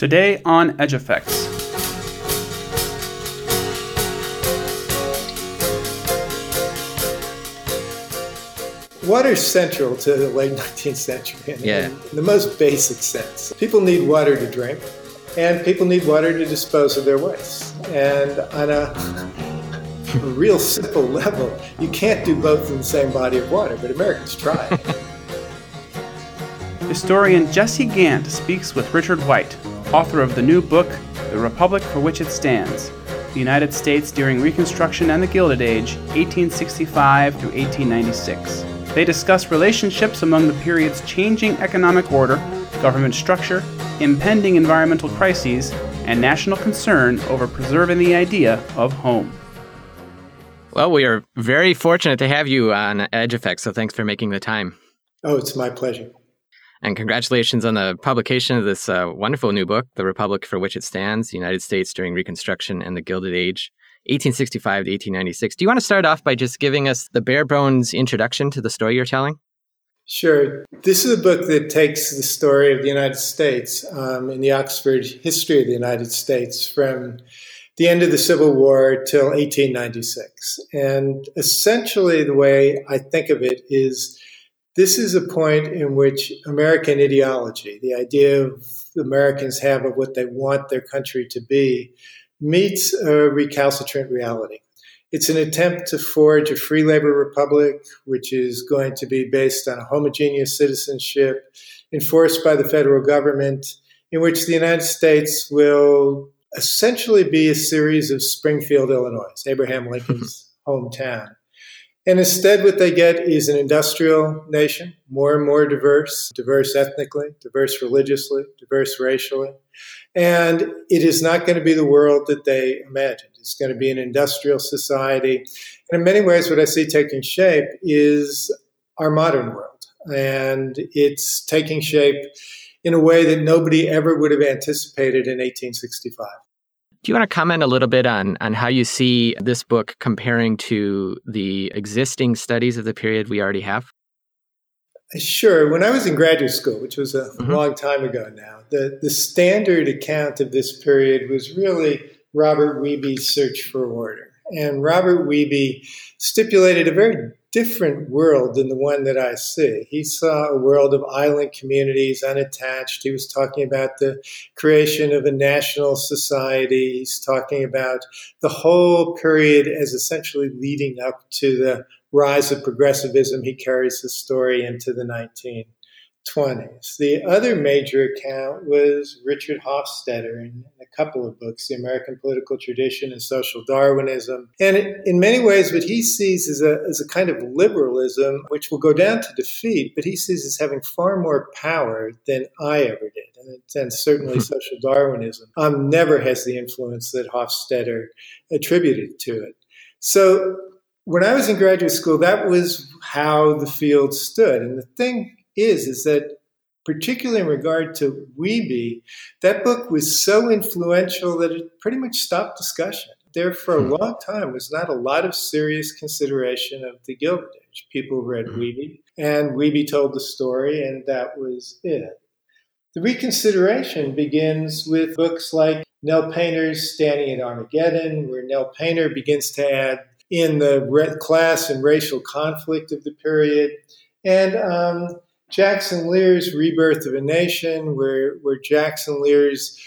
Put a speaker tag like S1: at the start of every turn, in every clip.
S1: Today on Edge Effects.
S2: Water is central to the late 19th century in,
S3: Yeah.
S2: in the most basic sense. People need water to drink, and people need water to dispose of their waste. And on a, a real simple level, you can't do both in the same body of water, but Americans try.
S1: Historian Jesse Gant speaks with Richard White, author of the new book, The Republic for Which It Stands The United States During Reconstruction and the Gilded Age, 1865 through 1896. They discuss relationships among the period's changing economic order, government structure, impending environmental crises, and national concern over preserving the idea of home.
S3: Well, we are very fortunate to have you on Edge Effects, so thanks for making the time.
S2: oh, it's my pleasure.
S3: And congratulations on the publication of this uh, wonderful new book, The Republic for Which It Stands The United States During Reconstruction and the Gilded Age, 1865 to 1896. Do you want to start off by just giving us the bare bones introduction to the story you're telling?
S2: Sure. This is a book that takes the story of the United States um, in the Oxford history of the United States from the end of the Civil War till 1896. And essentially, the way I think of it is this is a point in which American ideology, the idea of Americans have of what they want their country to be, meets a recalcitrant reality. It's an attempt to forge a free labor republic, which is going to be based on a homogeneous citizenship enforced by the federal government, in which the United States will essentially be a series of Springfield, Illinois, Abraham Lincoln's hometown. And instead, what they get is an industrial nation, more and more diverse, diverse ethnically, diverse religiously, diverse racially. And it is not going to be the world that they imagined. It's going to be an industrial society. And in many ways, what I see taking shape is our modern world. And it's taking shape in a way that nobody ever would have anticipated in 1865.
S3: Do you want to comment a little bit on, on how you see this book comparing to the existing studies of the period we already have?
S2: Sure. When I was in graduate school, which was a
S3: Mhm.
S2: long time ago now, the, the standard account of this period was really Robert Wiebe's Search for Order. And Robert Wiebe stipulated a very different world than the one that I see. He saw a world of island communities, unattached. He was talking about the creation of a national society. He's talking about the whole period as essentially leading up to the rise of progressivism. He carries the story into the 1920s. The other major account was Richard Hofstadter in a couple of books, The American Political Tradition and Social Darwinism. And in many ways, what he sees is a, as a kind of liberalism, which will go down to defeat, but he sees as having far more power than I ever did. And, and certainly social Darwinism um, never has the influence that Hofstadter attributed to it. So when I was in graduate school, that was how the field stood. And the thing is, is that particularly in regard to Wiebe, that book was so influential that it pretty much stopped discussion. There for a
S3: Hmm.
S2: long time was not a lot of serious consideration of the Gilded Age. People read
S3: Hmm.
S2: Wiebe, and Wiebe told the story, and that was it. The reconsideration begins with books like Nell Painter's Standing at Armageddon, where Nell Painter begins to add in the class and racial conflict of the period, and um, Jackson Lears Rebirth of a Nation, where, where Jackson Lears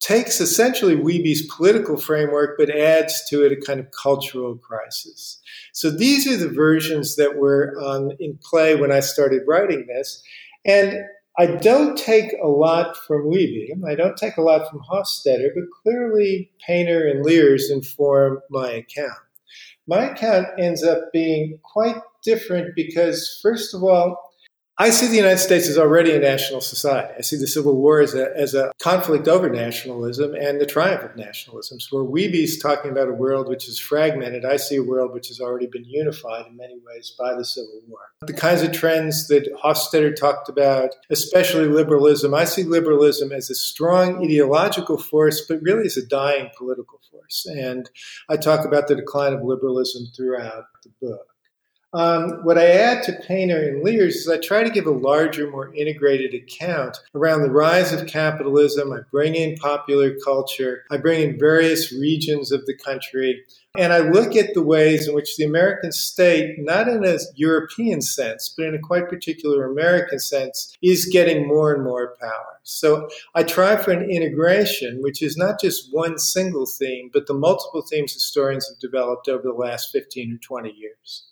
S2: takes essentially Wiebe's political framework but adds to it a kind of cultural crisis. So these are the versions that were um, in play when I started writing this. And I don't take a lot from Wiebe. I don't take a lot from Hofstadter, but clearly Painter and Lears inform my account. My account ends up being quite different because, first of all, I see the United States as already a national society. I see the Civil War as a, as a conflict over nationalism and the triumph of nationalism. So, where Wiebe's talking about a world which is fragmented, I see a world which has already been unified in many ways by the Civil War. The kinds of trends that Hofstadter talked about, especially liberalism, I see liberalism as a strong ideological force, but really as a dying political force. And I talk about the decline of liberalism throughout the book. Um, what I add to Painter and Lears is I try to give a larger, more integrated account around the rise of capitalism. I bring in popular culture. I bring in various regions of the country. And I look at the ways in which the American state, not in a European sense, but in a quite particular American sense, is getting more and more power. So I try for an integration, which is not just one single theme, but the multiple themes historians have developed over the last 15 or 20 years.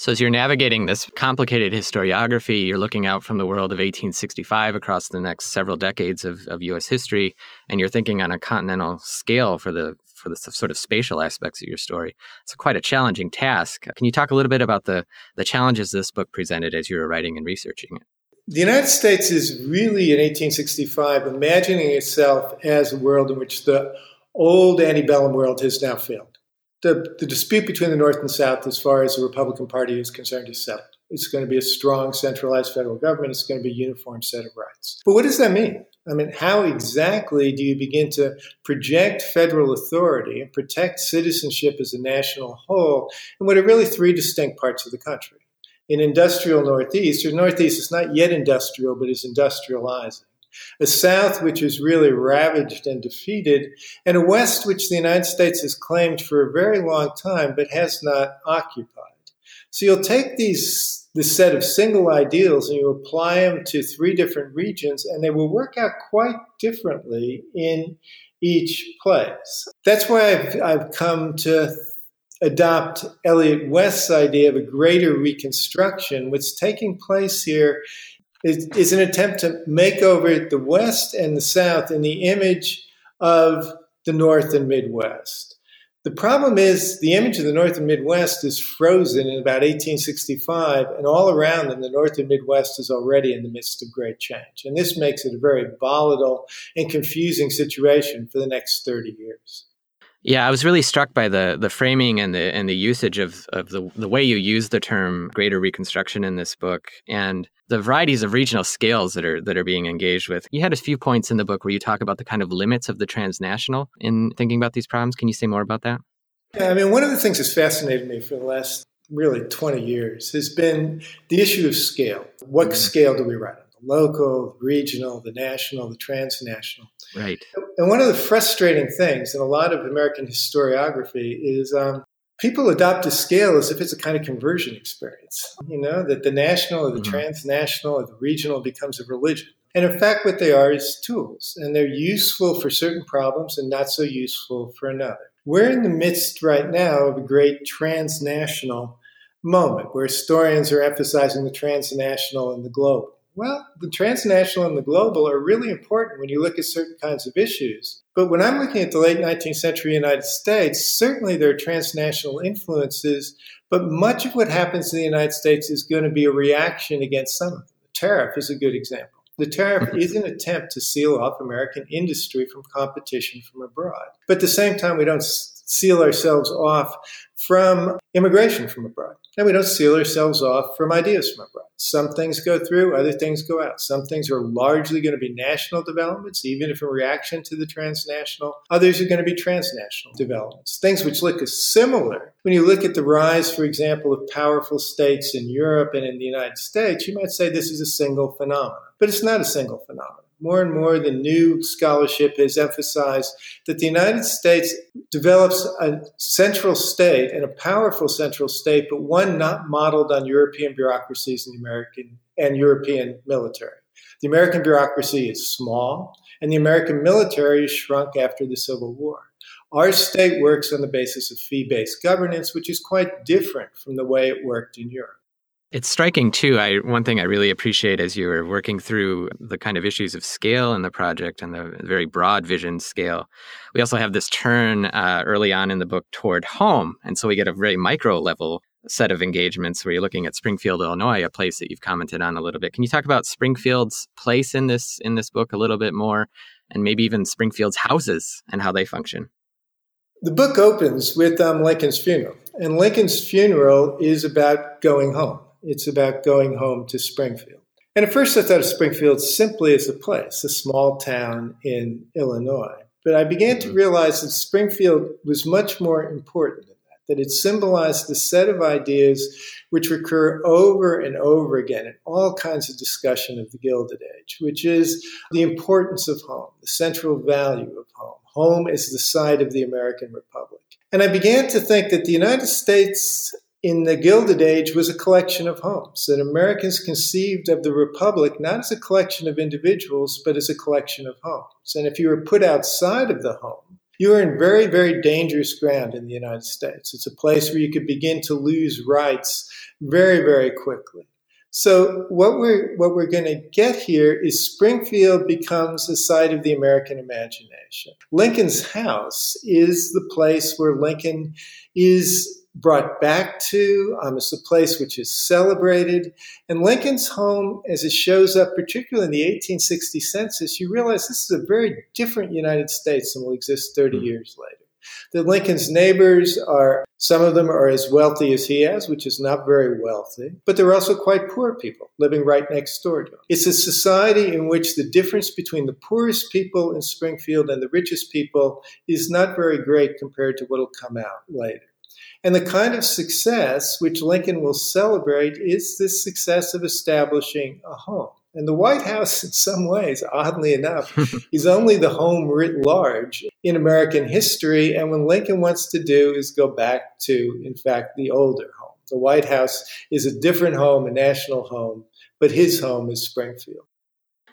S3: So, as you're navigating this complicated historiography, you're looking out from the world of 1865 across the next several decades of, of U.S. history, and you're thinking on a continental scale for the for the sort of spatial aspects of your story. It's quite a challenging task. Can you talk a little bit about the the challenges this book presented as you were writing and researching it?
S2: The United States is really in 1865 imagining itself as a world in which the old antebellum world has now failed the, the dispute between the North and South, as far as the Republican Party is concerned, is settled. It's going to be a strong centralized federal government. It's going to be a uniform set of rights. But what does that mean? I mean, how exactly do you begin to project federal authority and protect citizenship as a national whole in what are really three distinct parts of the country? In industrial Northeast, or Northeast is not yet industrial, but is industrializing a South which is really ravaged and defeated, and a West which the United States has claimed for a very long time but has not occupied. So you'll take these this set of single ideals and you apply them to three different regions, and they will work out quite differently in each place. That's why I've, I've come to adopt Elliott West's idea of a greater reconstruction. What's taking place here is, is an attempt to make over the West and the South in the image of the North and Midwest. The problem is the image of the North and Midwest is frozen in about 1865, and all around them, the North and Midwest is already in the midst of great change. And this makes it a very volatile and confusing situation for the next 30 years.
S3: Yeah, I was really struck by the the framing and the and the usage of of the the way you use the term greater reconstruction in this book and the varieties of regional scales that are that are being engaged with. You had a few points in the book where you talk about the kind of limits of the transnational in thinking about these problems. Can you say more about that?
S2: Yeah, I mean, one of the things that's fascinated me for the last really 20 years has been the issue of scale. What mm-hmm. scale do we write on? The local, the regional, the national, the transnational.
S3: Right.
S2: And one of the frustrating things in a lot of American historiography is um, people adopt a scale as if it's a kind of conversion experience, you know, that the national or the mm-hmm. transnational or the regional becomes a religion. And in fact, what they are is tools, and they're useful for certain problems and not so useful for another. We're in the midst right now of a great transnational moment where historians are emphasizing the transnational and the global. Well, the transnational and the global are really important when you look at certain kinds of issues. But when I'm looking at the late 19th century United States, certainly there are transnational influences, but much of what happens in the United States is going to be a reaction against some of them. The tariff is a good example. The tariff is an attempt to seal off American industry from competition from abroad. But at the same time, we don't seal ourselves off from immigration from abroad. And we don't seal ourselves off from ideas from abroad. Some things go through, other things go out. Some things are largely going to be national developments, even if in reaction to the transnational. Others are going to be transnational developments, things which look similar. When you look at the rise, for example, of powerful states in Europe and in the United States, you might say this is a single phenomenon. But it's not a single phenomenon more and more the new scholarship has emphasized that the United States develops a central state and a powerful central state, but one not modeled on European bureaucracies and American and European military. The American bureaucracy is small, and the American military is shrunk after the Civil War. Our state works on the basis of fee based governance, which is quite different from the way it worked in Europe.
S3: It's striking too. I one thing I really appreciate as you were working through the kind of issues of scale in the project and the very broad vision scale. We also have this turn uh, early on in the book toward home, and so we get a very micro level set of engagements where you're looking at Springfield, Illinois, a place that you've commented on a little bit. Can you talk about Springfield's place in this in this book a little bit more, and maybe even Springfield's houses and how they function?
S2: The book opens with um, Lincoln's funeral, and Lincoln's funeral is about going home it's about going home to Springfield. And at first, I thought of Springfield simply as a place, a small town in Illinois. But I began to mm-hmm. realize that Springfield was much more important than that. that it symbolized the set of ideas which recur over and over again in all kinds of discussion of the Gilded Age, which is the importance of home, the central value of home. Home is the site of the American Republic. And I began to think that the United States in the Gilded Age was a collection of homes, that Americans conceived of the Republic not as a collection of individuals, but as a collection of homes. And if you were put outside of the home, you were in very, very dangerous ground in the United States. It's a place where you could begin to lose rights very, very quickly. So what we're what we're going to get here is Springfield becomes the site of the American imagination. Lincoln's house is the place where Lincoln is brought back to. Um, it's a place which is celebrated. And Lincoln's home, as it shows up, particularly in the 1860 census, you realize this is a very different United States than will exist 30 mm-hmm. years later. That Lincoln's neighbors are, some of them are as wealthy as he is, which is not very wealthy, but they're also quite poor people living right next door to him. It's a society in which the difference between the poorest people in Springfield and the richest people is not very great compared to what will come out later. And the kind of success which Lincoln will celebrate is this success of establishing a home. And the White House, in some ways, oddly enough, is only the home writ large in American history. And what Lincoln wants to do is go back to, in fact, the older home. The White House is a different home, a national home, but his home is Springfield.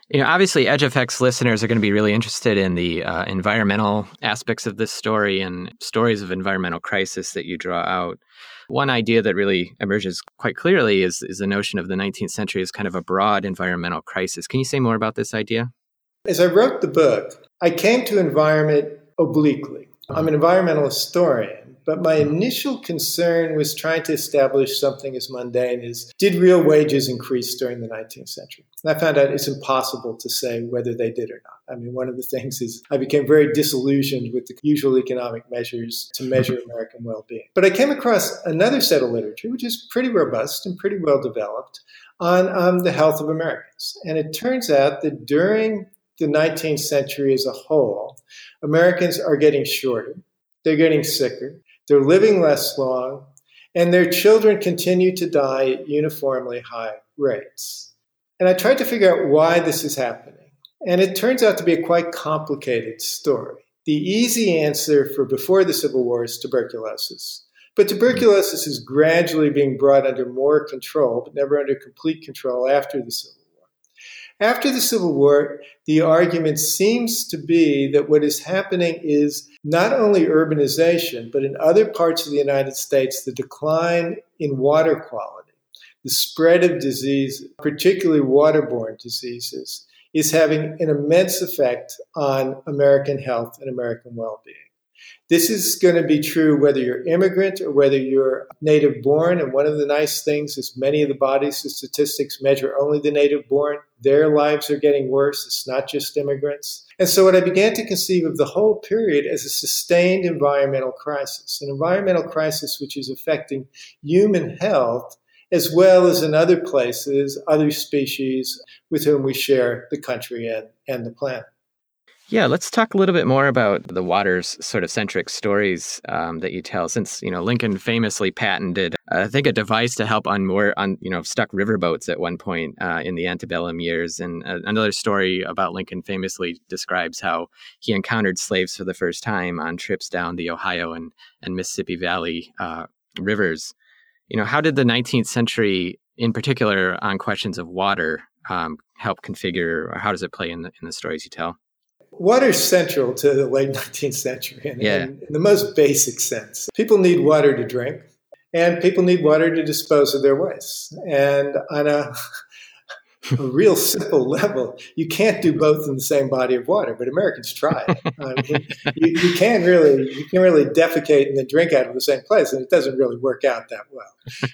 S3: You know, obviously, Edge Effects listeners are going to be really interested in the uh, environmental aspects of this story and stories of environmental crisis that you draw out. One idea that really emerges quite clearly is, is the notion of the 19th century as kind of a broad environmental crisis. Can you say more about this idea?
S2: As I wrote the book, I came to environment obliquely. I'm an environmental historian. But my initial concern was trying to establish something as mundane as did real wages increase during the 19th century? And I found out it's impossible to say whether they did or not. I mean, one of the things is I became very disillusioned with the usual economic measures to measure American well being. But I came across another set of literature, which is pretty robust and pretty well developed, on um, the health of Americans. And it turns out that during the 19th century as a whole, Americans are getting shorter, they're getting sicker, they're living less long, and their children continue to die at uniformly high rates. And I tried to figure out why this is happening. And it turns out to be a quite complicated story. The easy answer for before the Civil War is tuberculosis. But tuberculosis is gradually being brought under more control, but never under complete control after the Civil after the Civil War, the argument seems to be that what is happening is not only urbanization, but in other parts of the United States, the decline in water quality, the spread of diseases, particularly waterborne diseases, is having an immense effect on American health and American well being. This is going to be true whether you're immigrant or whether you're native born. And one of the nice things is many of the bodies the statistics measure only the native born. Their lives are getting worse. It's not just immigrants. And so what I began to conceive of the whole period as a sustained environmental crisis, an environmental crisis which is affecting human health as well as in other places, other species with whom we share the country and, and the planet.
S3: Yeah, let's talk a little bit more about the Waters sort of centric stories um, that you tell. Since you know Lincoln famously patented, uh, I think, a device to help unmoor on you know stuck riverboats at one point uh, in the antebellum years. And uh, another story about Lincoln famously describes how he encountered slaves for the first time on trips down the Ohio and and Mississippi Valley uh, rivers. You know, how did the 19th century, in particular, on questions of water, um, help configure, or how does it play in the in the stories you tell?
S2: Water is central to the late 19th century in, yeah. in, in the most basic sense. People need water to drink, and people need water to dispose of their waste. And on a a real simple level, you can't do both in the same body of water, but Americans try. I mean, you, you, can really you can really defecate and then drink out of the same place, and it doesn't really work out that well.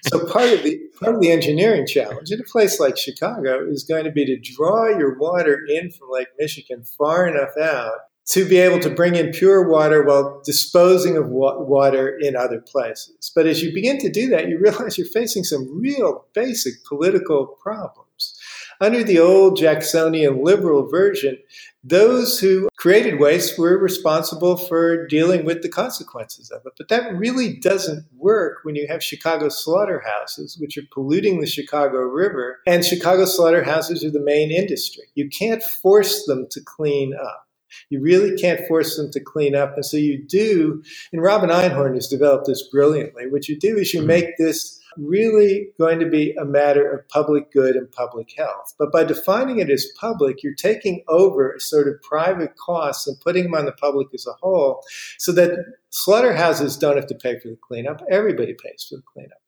S2: So part of the part of the engineering challenge in a place like Chicago is going to be to draw your water in from Lake Michigan far enough out to be able to bring in pure water while disposing of wa- water in other places. But as you begin to do that, you realize you're facing some real basic political problems. Under the old Jacksonian liberal version, those who created waste, we're responsible for dealing with the consequences of it. But that really doesn't work when you have Chicago slaughterhouses, which are polluting the Chicago River, and Chicago slaughterhouses are the main industry. You can't force them to clean up. You really can't force them to clean up. And so you do, and Robin Einhorn has developed this brilliantly. What you do is you mm-hmm. make this really going to be a matter of public good and public health. But by defining it as public, you're taking over sort of private costs and putting them on the public as a whole so that slaughterhouses don't have to pay for the cleanup. Everybody pays for the cleanup.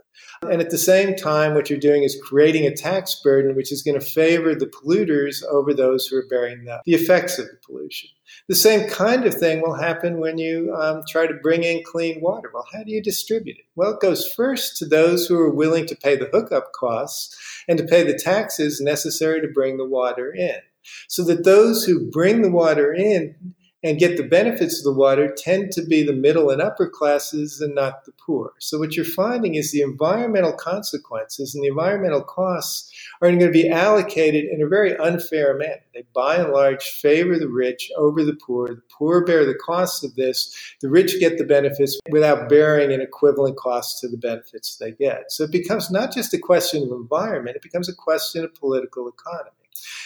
S2: And at the same time, what you're doing is creating a tax burden which is going to favor the polluters over those who are bearing the, the effects of the pollution. The same kind of thing will happen when you um, try to bring in clean water. Well, how do you distribute it? Well, it goes first to those who are willing to pay the hookup costs and to pay the taxes necessary to bring the water in. So that those who bring the water in and get the benefits of the water tend to be the middle and upper classes and not the poor. So, what you're finding is the environmental consequences and the environmental costs are going to be allocated in a very unfair manner. They, by and large, favor the rich over the poor. The poor bear the costs of this. The rich get the benefits without bearing an equivalent cost to the benefits they get. So, it becomes not just a question of environment, it becomes a question of political economy.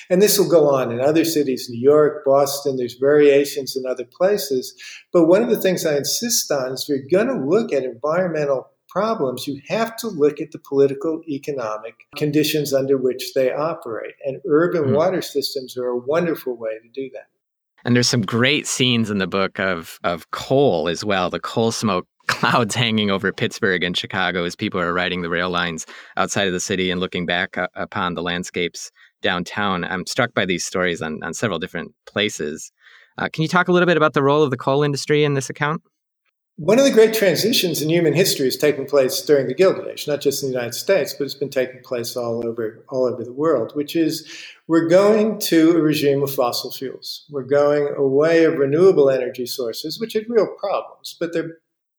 S2: And this will go on in other cities, New York, Boston, there's variations in other places. But one of the things I insist on is if you're going to look at environmental problems, you have to look at the political economic conditions under which they operate. And urban mm-hmm. water systems are a wonderful way to do that.
S3: And there's some great scenes in the book of of coal as well, the coal smoke clouds hanging over Pittsburgh and Chicago as people are riding the rail lines outside of the city and looking back uh, upon the landscapes downtown. I'm struck by these stories on, on several different places. Uh, can you talk a little bit about the role of the coal industry in this account?
S2: One of the great transitions in human history has taken place during the Gilded Age, not just in the United States, but it's been taking place all over all over the world, which is we're going to a regime of fossil fuels. We're going away of renewable energy sources, which had real problems, but they're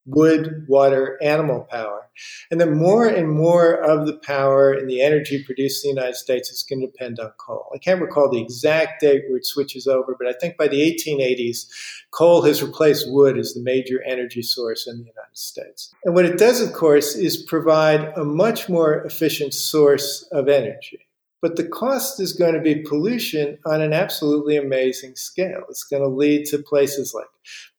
S2: wood, water, animal power. And then more and more of the power and the energy produced in the United States is going to depend on coal. I can't recall the exact date where it switches over, but I think by the 1880s, coal has replaced wood as the major energy source in the United States. And what it does, of course, is provide a much more efficient source of energy. But the cost is going to be pollution on an absolutely amazing scale. It's going to lead to places like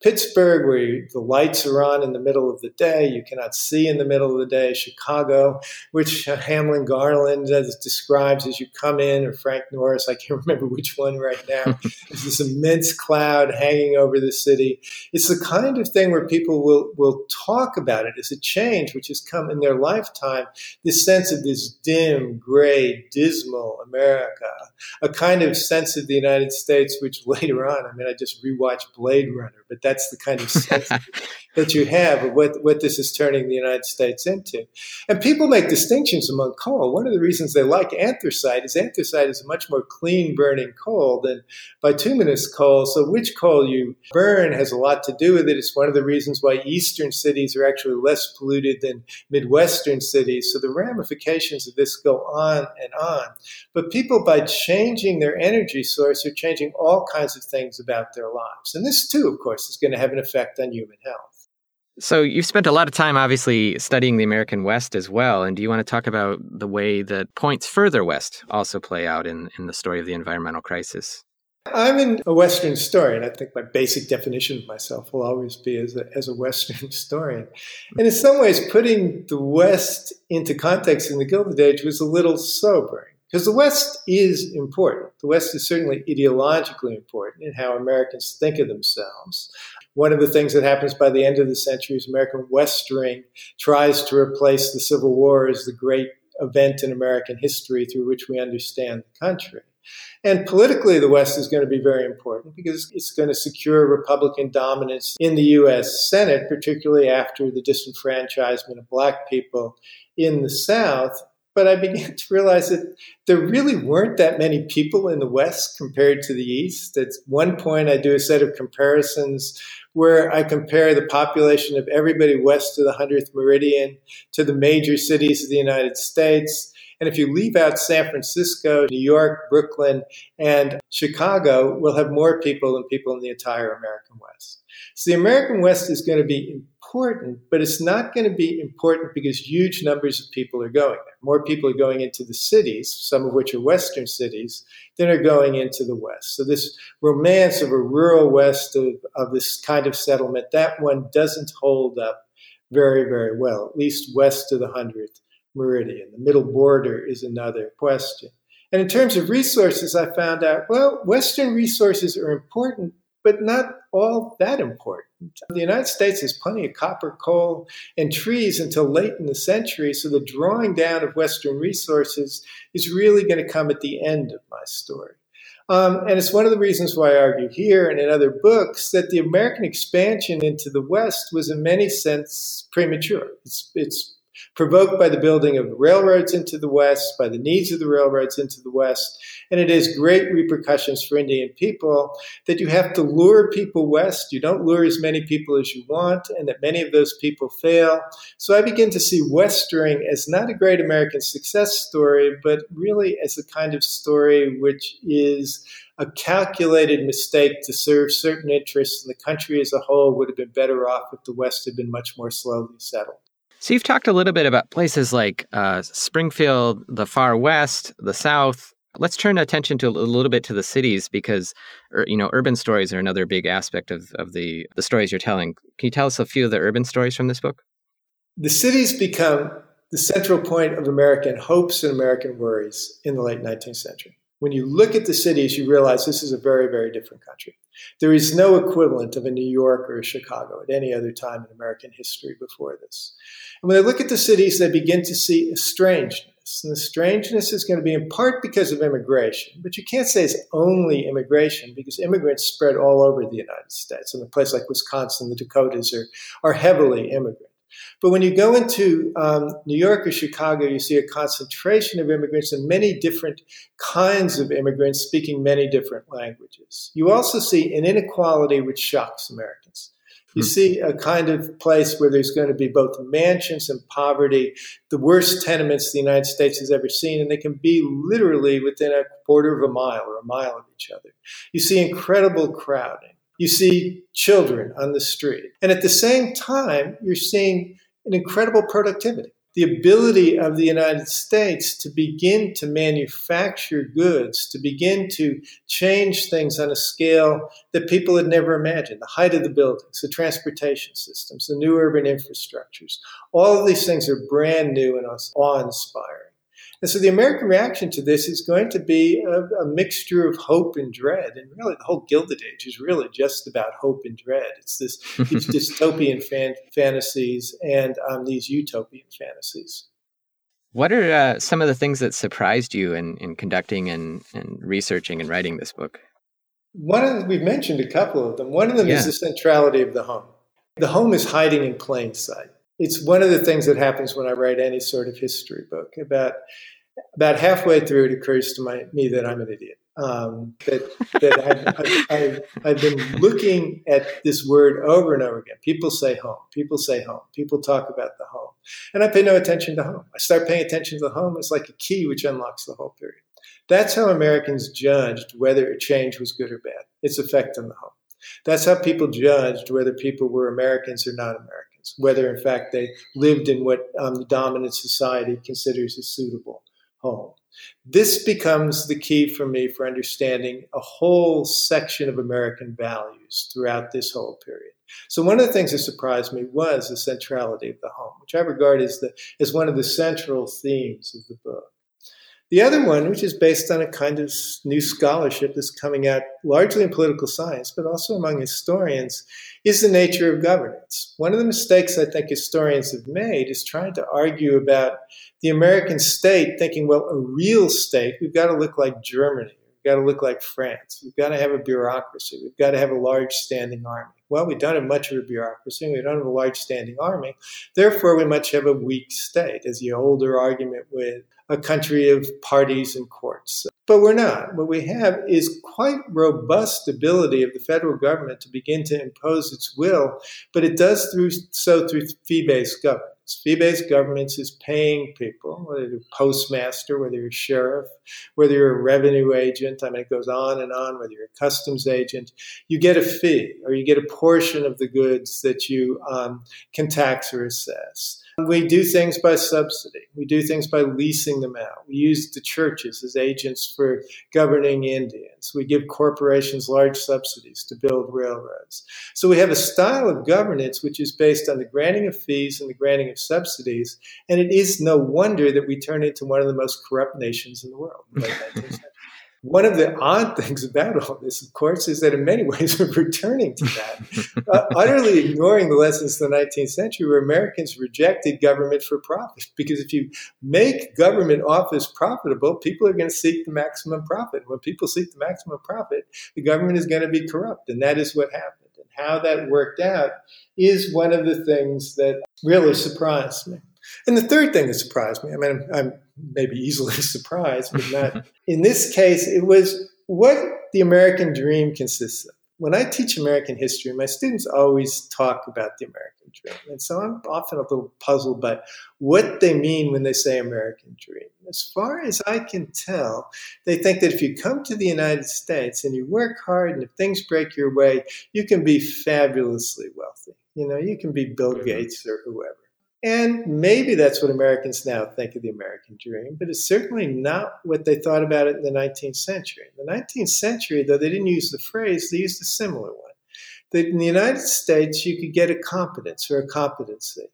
S2: Pittsburgh, where the lights are on in the middle of the day, you cannot see in the middle of the day. Chicago, which uh, Hamlin Garland uh, describes as you come in, or Frank Norris, I can't remember which one right now. There's this immense cloud hanging over the city. It's the kind of thing where people will, will talk about it as a change which has come in their lifetime, this sense of this dim, gray, dismal America, a kind of sense of the United States which later on, I mean, I just rewatched Blade Runner but that's the kind of sense that you have of what, what this is turning the United States into. And people make distinctions among coal. One of the reasons they like anthracite is anthracite is a much more clean burning coal than bituminous coal. So which coal you burn has a lot to do with it. It's one of the reasons why eastern cities are actually less polluted than Midwestern cities. So the ramifications of this go on and on. But people, by changing their energy source, are changing all kinds of things about their lives. And this, too, of course, is going to have an effect on human health.
S3: So you've spent a lot of time obviously studying the American West as well. And do you want to talk about the way that points further west also play out in, in the story of the environmental crisis?
S2: I'm a Western historian. I think my basic definition of myself will always be as a, as a Western historian. And in some ways, putting the West into context in the Gilded Age was a little sobering. Because the West is important. The West is certainly ideologically important in how Americans think of themselves. One of the things that happens by the end of the century is American Westering tries to replace the Civil War as the great event in American history through which we understand the country. And politically, the West is going to be very important because it's going to secure Republican dominance in the U.S. Senate, particularly after the disenfranchisement of black people in the South. But I began to realize that there really weren't that many people in the West compared to the East. At one point, I do a set of comparisons where I compare the population of everybody west of the 100th meridian to the major cities of the United States. And if you leave out San Francisco, New York, Brooklyn, and Chicago, we'll have more people than people in the entire American West. So the American West is going to be important, but it's not going to be important because huge numbers of people are going there. More people are going into the cities, some of which are Western cities, than are going into the West. So this romance of a rural West of, of this kind of settlement, that one doesn't hold up very, very well, at least west of the 100th meridian. The middle border is another question. And in terms of resources, I found out, well, Western resources are important, but not all that important. The United States has plenty of copper, coal, and trees until late in the century, so the drawing down of Western resources is really going to come at the end of my story. Um, and it's one of the reasons why I argue here and in other books that the American expansion into the West was in many sense premature. It's, it's provoked by the building of railroads into the West, by the needs of the railroads into the West. And it has great repercussions for Indian people that you have to lure people west. You don't lure as many people as you want, and that many of those people fail. So I begin to see Westering as not a great American success story, but really as a kind of story which is a calculated mistake to serve certain interests, and the country as a whole would have been better off if the West had been much more slowly settled.
S3: So you've talked a little bit about places like uh, Springfield, the far west, the south. Let's turn attention to a little bit to the cities because, you know, urban stories are another big aspect of, of the, the stories you're telling. Can you tell us a few of the urban stories from this book?
S2: The cities become the central point of American hopes and American worries in the late 19th century. When you look at the cities, you realize this is a very, very different country. There is no equivalent of a New York or a Chicago at any other time in American history before this. And when they look at the cities, they begin to see a strangeness. And the strangeness is going to be in part because of immigration, but you can't say it's only immigration because immigrants spread all over the United States. In a place like Wisconsin, the Dakotas are, are heavily immigrant. But when you go into um, New York or Chicago, you see a concentration of immigrants and many different kinds of immigrants speaking many different languages. You also see an inequality which shocks Americans. You hmm. see a kind of place where there's going to be both mansions and poverty, the worst tenements the United States has ever seen, and they can be literally within a quarter of a mile or a mile of each other. You see incredible crowding. You see children on the street. And at the same time, you're seeing an incredible productivity. The ability of the United States to begin to manufacture goods, to begin to change things on a scale that people had never imagined. The height of the buildings, the transportation systems, the new urban infrastructures. All of these things are brand new and awe inspiring. And so the American reaction to this is going to be a, a, mixture of hope and dread. And really, the whole Gilded Age is really just about hope and dread. It's this these dystopian fan, fantasies and um, these utopian fantasies.
S3: What are uh, some of the things that surprised you in, in conducting and, and researching and writing this book?
S2: One of the, we've mentioned a couple of them. One of them yeah. is the centrality of the home. The home is hiding in plain sight it's one of the things that happens when I write any sort of history book. About about halfway through, it occurs to my, me that I'm an idiot. Um, that that I've, I've, I've, been looking at this word over and over again. People say home. People say home. People talk about the home, and I pay no attention to home. I start paying attention to the home. It's like a key which unlocks the whole period. That's how Americans judged whether a change was good or bad. Its effect on the home. That's how people judged whether people were Americans or not Americans whether in fact they lived in what um, the dominant society considers a suitable home. This becomes the key for me for understanding a whole section of American values throughout this whole period. So one of the things that surprised me was the centrality of the home, which I regard as the as one of the central themes of the book. The other one, which is based on a kind of new scholarship that's coming out largely in political science, but also among historians, is the nature of governance. One of the mistakes I think historians have made is trying to argue about the American state, thinking, well, a real state, we've got to look like Germany, we've got to look like France, we've got to have a bureaucracy, we've got to have a large standing army. Well, we don't have much of a bureaucracy, we don't have a large standing army, therefore, we much have a weak state, as the older argument with a country of parties and courts. But we're not. What we have is quite robust ability of the federal government to begin to impose its will, but it does through so through fee-based governance. governments. Fee based governments is paying people, whether you're a postmaster, whether you're a sheriff, whether you're a revenue agent. I mean, it goes on and on, whether you're a customs agent. You get a fee or you get a portion of the goods that you um, can tax or assess. We do things by subsidy. We do things by leasing them out. We use the churches as agents for governing Indians. We give corporations large subsidies to build railroads. So we have a style of governance which is based on the granting of fees and the granting of subsidies. And it is no wonder that we turn into one of the most corrupt nations in the world. One of the odd things about all this, of course, is that in many ways we're returning to that, uh, utterly ignoring the lessons of the 19th century where Americans rejected government for profit. Because if you make government office profitable, people are going to seek the maximum profit. When people seek the maximum profit, the government is going to be corrupt. And that is what happened. And how that worked out is one of the things that really surprised me. And the third thing that surprised me, I mean, I'm, I'm maybe easily surprised, but not in this case, it was what the American dream consists of. When I teach American history, my students always talk about the American dream. And so I'm often a little puzzled by what they mean when they say American dream. As far as I can tell, they think that if you come to the United States and you work hard and if things break your way, you can be fabulously wealthy. You know, you can be Bill mm-hmm. Gates or whoever. And maybe that's what Americans now think of the American dream, but it's certainly not what they thought about it in the 19th century. In the 19th century, though they didn't use the phrase, they used a similar one. That in the United States, you could get a competence or a competency.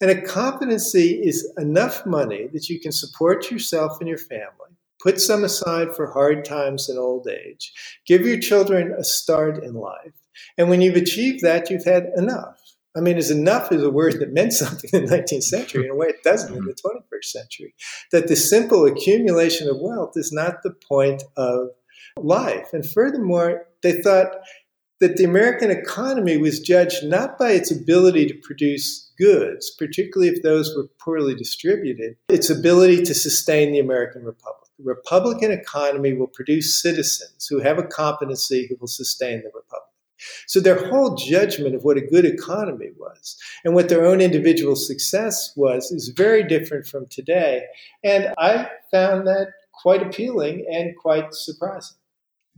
S2: And a competency is enough money that you can support yourself and your family, put some aside for hard times and old age, give your children a start in life. And when you've achieved that, you've had enough. I mean, is enough is a word that meant something in the 19th century in a way it doesn't in the mm-hmm. 21st century. That the simple accumulation of wealth is not the point of life. And furthermore, they thought that the American economy was judged not by its ability to produce goods, particularly if those were poorly distributed, its ability to sustain the American Republic. The Republican economy will produce citizens who have a competency who will sustain the Republic. So their whole judgment of what a good economy was and what their own individual success was is very different from today. And I found that quite appealing and quite surprising.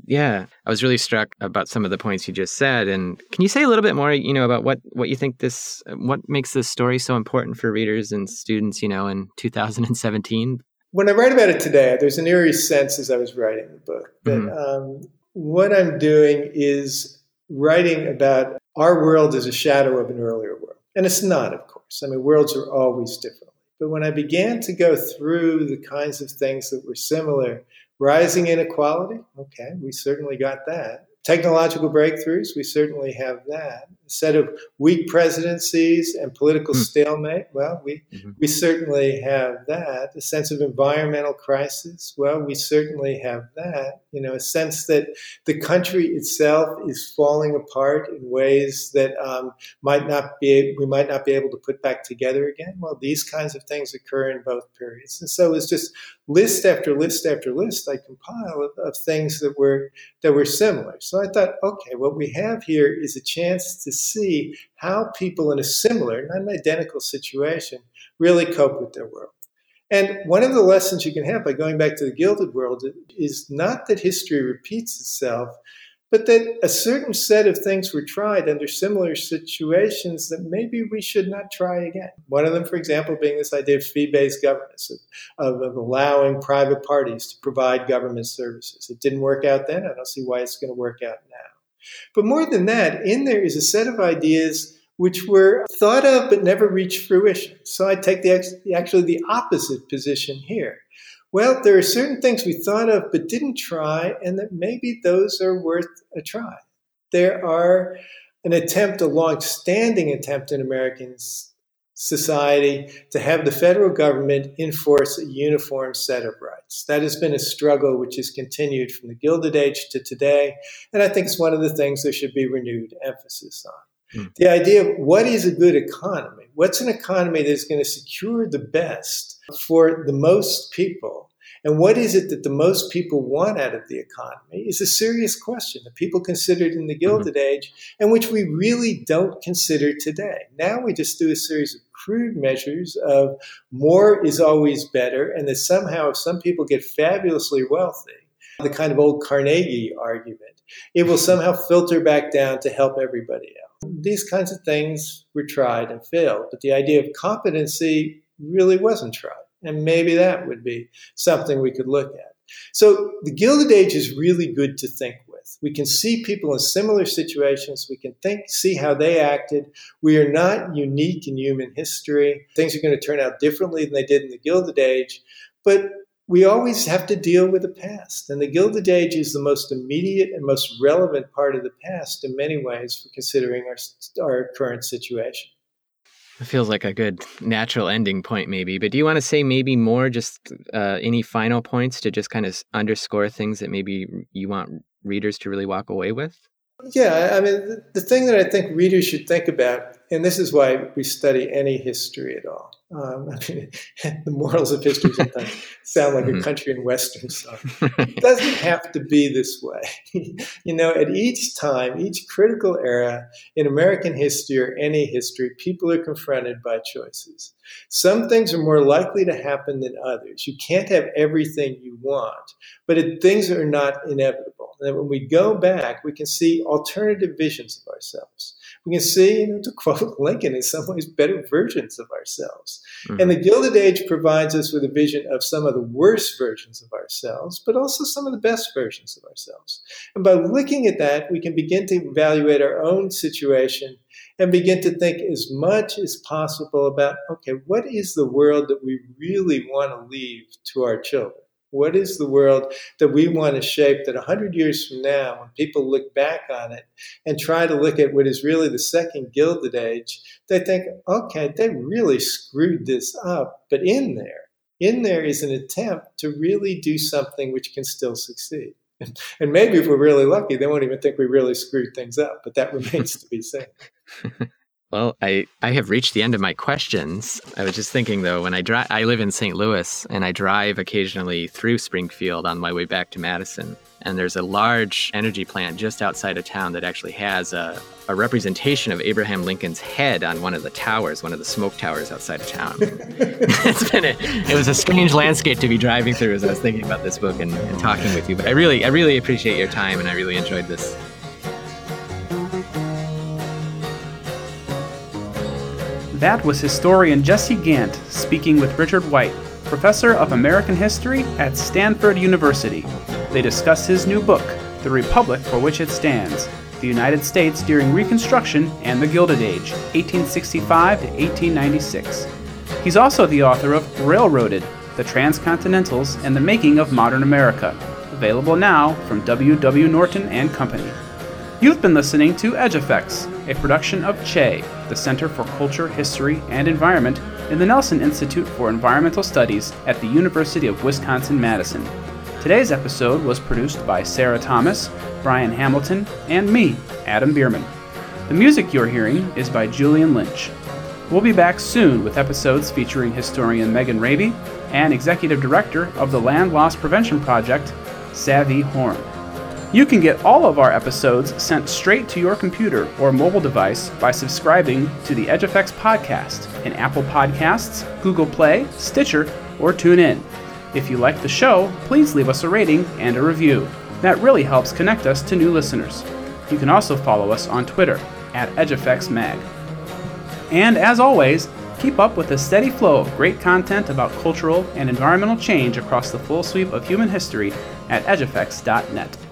S3: Yeah, I was really struck about some of the points you just said. And can you say a little bit more, you know, about what what you think this what makes this story so important for readers and students, you know, in 2017?
S2: When I write about it today, there's an eerie sense as I was writing the book that mm-hmm. um, what I'm doing is writing about our world as a shadow of an earlier world. And it's not, of course. I mean, worlds are always different. But when I began to go through the kinds of things that were similar, rising inequality, okay, we certainly got that. Technological breakthroughs, we certainly have that. Set of weak presidencies and political mm. stalemate, well, we, mm-hmm. we certainly have that. A sense of environmental crisis, well, we certainly have that. You know, a sense that the country itself is falling apart in ways that um, might not be we might not be able to put back together again. Well, these kinds of things occur in both periods, and so it's just list after list after list I compile of, of things that were that were similar. So I thought, okay, what we have here is a chance to see how people in a similar, not an identical situation, really cope with their world. And one of the lessons you can have by going back to the Gilded World is not that history repeats itself, but that a certain set of things were tried under similar situations that maybe we should not try again. One of them, for example, being this idea of fee based governance, of, of, allowing private parties to provide government services. It didn't work out then. I don't see why it's going to work out now. But more than that, in there is a set of ideas which were thought of but never reached fruition. So I take the actually the opposite position here. Well, there are certain things we thought of but didn't try, and that maybe those are worth a try. There are an attempt, a long-standing attempt in American society to have the federal government enforce a uniform set of rights. That has been a struggle which has continued from the Gilded Age to today, and I think it's one of the things there should be renewed emphasis on. Mm. The idea of what is a good economy? What's an economy that's going to secure the best for the most people? And what is it that the most people want out of the economy is a serious question that people considered in the mm-hmm. Gilded mm-hmm. Age and which we really don't consider today. Now we just do a series of crude measures of more is always better, and that somehow if some people get fabulously wealthy, the kind of old Carnegie argument, it will somehow filter back down to help everybody else. These kinds of things were tried and failed, but the idea of competency really wasn't tried. And maybe that would be something we could look at. So the Gilded Age is really good to think with. We can see people in similar situations. We can think, see how they acted. We are not unique in human history. Things are going to turn out differently than they did in the Gilded Age. But we always have to deal with the past. And the Gilded Age is the most immediate and most relevant part of the past in many ways for considering our, our current situation.
S3: It feels like a good natural ending point, maybe. But do you want to say maybe more, just uh, any final points to just kind of underscore things that maybe you want readers to really walk away with?
S2: Yeah, I mean, the, thing that I think readers should think about, and this is why we study any history at all, um, I mean, the morals of history sometimes sound like mm-hmm. a country and western song. It doesn't have to be this way. you know, at each time, each critical era in American history or any history, people are confronted by choices. Some things are more likely to happen than others. You can't have everything you want, but it, things are not inevitable. And when we go back, we can see alternative visions of ourselves we can see, you know, to quote Lincoln, in some ways better versions of ourselves. Mm-hmm. And the Gilded Age provides us with a vision of some of the worst versions of ourselves, but also some of the best versions of ourselves. And by looking at that, we can begin to evaluate our own situation and begin to think as much as possible about okay, what is the world that we really want to leave to our children? What is the world that we want to shape that 100 years from now, when people look back on it and try to look at what is really the second Gilded Age, they think, okay, they really screwed this up. But in there, in there is an attempt to really do something which can still succeed. And maybe if we're really lucky, they won't even think we really screwed things up, but that remains to be seen.
S3: Well, I, I have reached the end of my questions. I was just thinking though, when I drive, I live in St. Louis and I drive occasionally through Springfield on my way back to Madison. And there's a large energy plant just outside of town that actually has a, a representation of Abraham Lincoln's head on one of the towers, one of the smoke towers outside of town. it's been a, it was a strange landscape to be driving through as I was thinking about this book and, and talking with you. But I really, I really appreciate your time and I really enjoyed this
S1: That was historian Jesse Gant speaking with Richard White, professor of American history at Stanford University. They discuss his new book, The Republic for Which It Stands The United States During Reconstruction and the Gilded Age, 1865 to 1896. He's also the author of Railroaded The Transcontinentals and the Making of Modern America, available now from W. W. Norton and Company. You've been listening to Edge Effects, a production of CHE, the Center for Culture, History, and Environment in the Nelson Institute for Environmental Studies at the University of Wisconsin Madison. Today's episode was produced by Sarah Thomas, Brian Hamilton, and me, Adam Bierman. The music you're hearing is by Julian Lynch. We'll be back soon with episodes featuring historian Megan Raby and executive director of the Land Loss Prevention Project, Savi Horne. You can get all of our episodes sent straight to your computer or mobile device by subscribing to the Edge Effects podcast in Apple Podcasts, Google Play, Stitcher, or TuneIn. If you like the show, please leave us a rating and a review. That really helps connect us to new listeners. You can also follow us on Twitter at EdgeEffectsMag. And as always, keep up with the steady flow of great content about cultural and environmental change across the full sweep of human history at edgeeffects.net.